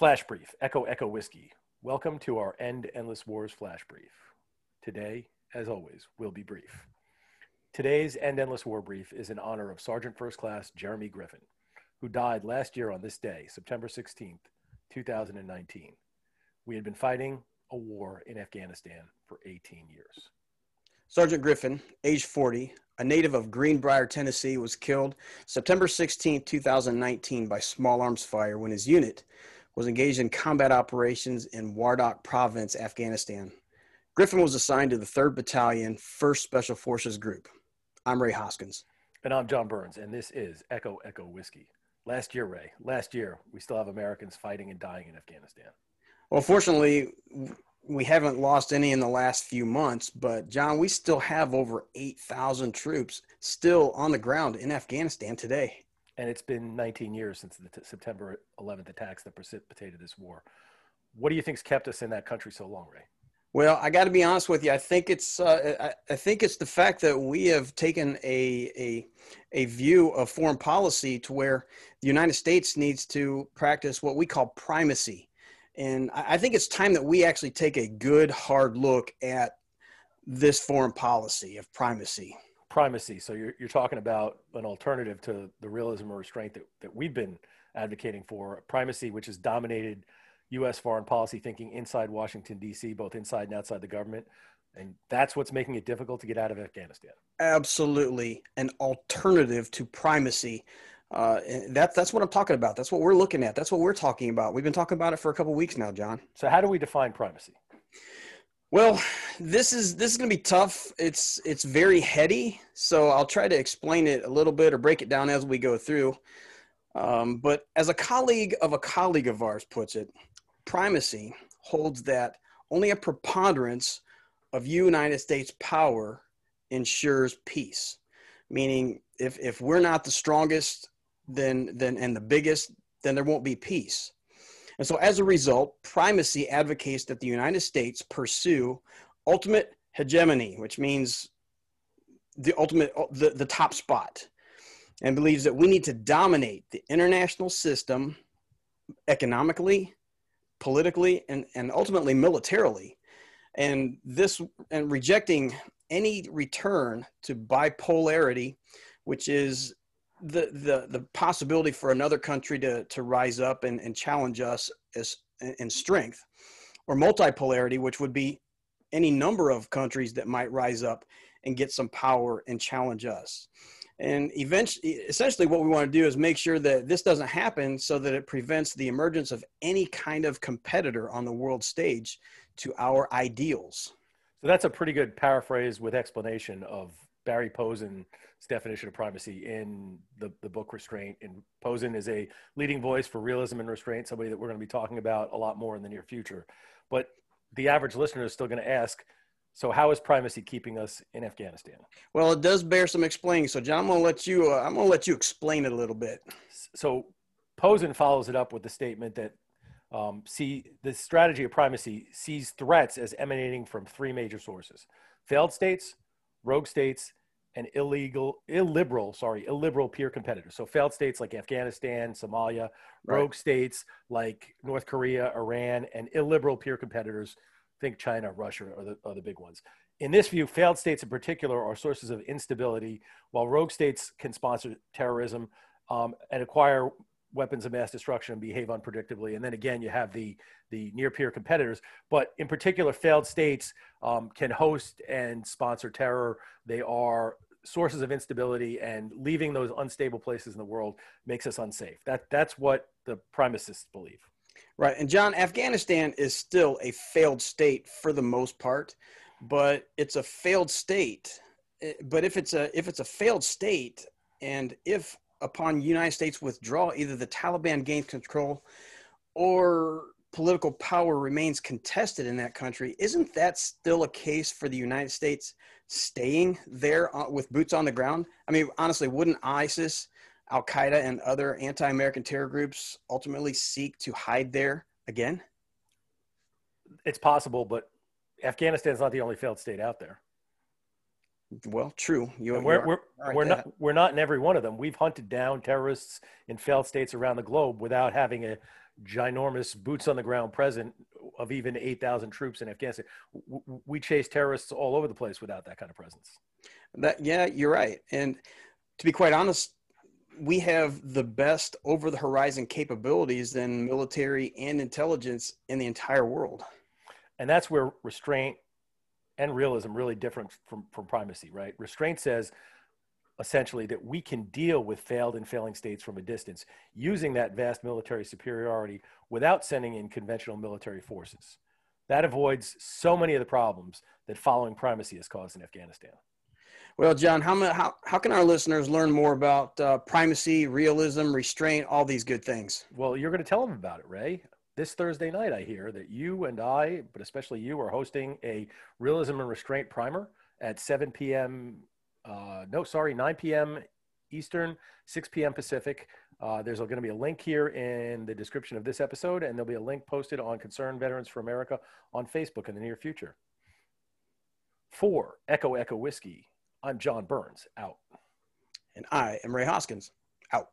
Flash Brief, Echo Echo Whiskey. Welcome to our End Endless Wars Flash Brief. Today, as always, will be brief. Today's End Endless War Brief is in honor of Sergeant First Class Jeremy Griffin, who died last year on this day, September 16th, 2019. We had been fighting a war in Afghanistan for 18 years. Sergeant Griffin, age 40, a native of Greenbrier, Tennessee, was killed September 16, 2019 by small arms fire when his unit was engaged in combat operations in Wardak Province, Afghanistan. Griffin was assigned to the 3rd Battalion, 1st Special Forces Group. I'm Ray Hoskins. And I'm John Burns, and this is Echo Echo Whiskey. Last year, Ray, last year, we still have Americans fighting and dying in Afghanistan. Well, fortunately, we haven't lost any in the last few months, but John, we still have over 8,000 troops still on the ground in Afghanistan today. And it's been 19 years since the t- September 11th attacks that precipitated this war. What do you think's kept us in that country so long, Ray? Well, I got to be honest with you. I think it's uh, I, I, think it's the fact that we have taken a, a a view of foreign policy to where the United States needs to practice what we call primacy and I think it's time that we actually take a good, hard look at this foreign policy of primacy. Primacy. So you're, you're talking about an alternative to the realism or restraint that, that we've been advocating for primacy, which has dominated U.S. foreign policy thinking inside Washington, D.C., both inside and outside the government. And that's what's making it difficult to get out of Afghanistan. Absolutely. An alternative to primacy uh, that's that's what I'm talking about. That's what we're looking at. That's what we're talking about. We've been talking about it for a couple weeks now, John. So how do we define primacy? Well, this is this is going to be tough. It's it's very heady, so I'll try to explain it a little bit or break it down as we go through. Um, but as a colleague of a colleague of ours puts it, primacy holds that only a preponderance of United States power ensures peace. Meaning, if if we're not the strongest then then and the biggest, then there won't be peace. And so as a result, primacy advocates that the United States pursue ultimate hegemony, which means the ultimate the, the top spot, and believes that we need to dominate the international system economically, politically, and, and ultimately militarily. And this and rejecting any return to bipolarity, which is the the the possibility for another country to to rise up and, and challenge us as in strength or multipolarity which would be any number of countries that might rise up and get some power and challenge us. And eventually essentially what we want to do is make sure that this doesn't happen so that it prevents the emergence of any kind of competitor on the world stage to our ideals. So that's a pretty good paraphrase with explanation of Barry Posen's definition of primacy in the, the book Restraint. And Posen is a leading voice for realism and restraint, somebody that we're going to be talking about a lot more in the near future. But the average listener is still going to ask, so how is primacy keeping us in Afghanistan? Well, it does bear some explaining. So John, I'm going to let you, uh, I'm going to let you explain it a little bit. So Posen follows it up with the statement that um, see the strategy of primacy sees threats as emanating from three major sources: failed states, rogue states, and illegal, illiberal, sorry, illiberal peer competitors. So failed states like Afghanistan, Somalia, right. rogue states like North Korea, Iran, and illiberal peer competitors. Think China, Russia are the, are the big ones. In this view, failed states in particular are sources of instability, while rogue states can sponsor terrorism um, and acquire weapons of mass destruction and behave unpredictably. And then again, you have the the near peer competitors. But in particular, failed states um, can host and sponsor terror. They are sources of instability, and leaving those unstable places in the world makes us unsafe. That that's what the primacists believe. Right, and John, Afghanistan is still a failed state for the most part, but it's a failed state. Eh, but if it's a if it's a failed state, and if upon United States withdrawal, either the Taliban gains control or political power remains contested in that country, isn't that still a case for the United States staying there uh, with boots on the ground? I mean, honestly, wouldn't ISIS, Al Qaeda, and other anti American terror groups ultimately seek to hide there again? It's possible, but Afghanistan is not the only failed state out there. Well, true. You, And we're, you we're, right we're there. not we're not in every one of them. We've hunted down terrorists in failed states around the globe without having a ginormous boots on the ground presence of even 8,000 troops in Afghanistan. W- w- We chase terrorists all over the place without that kind of presence. That yeah, you're right. And to be quite honest, we have the best over the horizon capabilities than military and intelligence in the entire world. And that's where restraint and realism really different from, from primacy, right? Restraint says essentially that we can deal with failed and failing states from a distance using that vast military superiority without sending in conventional military forces. That avoids so many of the problems that following primacy has caused in Afghanistan. Well, John, how how how can our listeners learn more about uh, primacy, realism, restraint, all these good things? Well, you're going to tell them about it, Ray. This Thursday night, I hear that you and I, but especially you, are hosting a realism and restraint primer at 7 p.m. Uh, no, sorry, 9 p.m. Eastern, 6 p.m. Pacific. Uh, there's going to be a link here in the description of this episode, and there'll be a link posted on Concerned Veterans for America on Facebook in the near future. For Echo Echo Whiskey, I'm John Burns, out. And I am Ray Hoskins. Out.